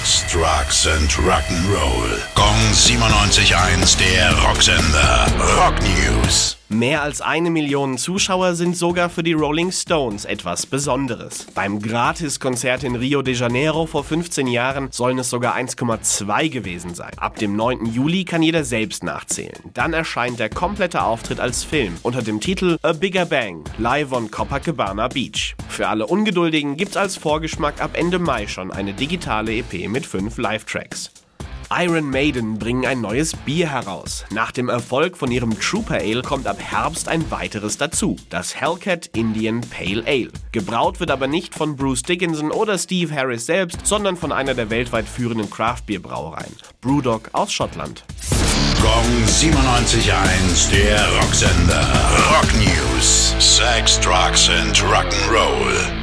Sex, Drugs and Rock'n'Roll. Gong 97.1, der Rocksender. Rock News. Mehr als eine Million Zuschauer sind sogar für die Rolling Stones etwas Besonderes. Beim Gratiskonzert in Rio de Janeiro vor 15 Jahren sollen es sogar 1,2 gewesen sein. Ab dem 9. Juli kann jeder selbst nachzählen. Dann erscheint der komplette Auftritt als Film unter dem Titel A Bigger Bang, live on Copacabana Beach. Für alle Ungeduldigen gibt's als Vorgeschmack ab Ende Mai schon eine digitale EP mit fünf Live-Tracks. Iron Maiden bringen ein neues Bier heraus. Nach dem Erfolg von ihrem Trooper Ale kommt ab Herbst ein weiteres dazu, das Hellcat Indian Pale Ale. Gebraut wird aber nicht von Bruce Dickinson oder Steve Harris selbst, sondern von einer der weltweit führenden Craft-Bier-Brauereien, Brewdog aus Schottland. Gong 97.1, der Rocksender. Rock News. Sex, Drugs and Rock'n'Roll.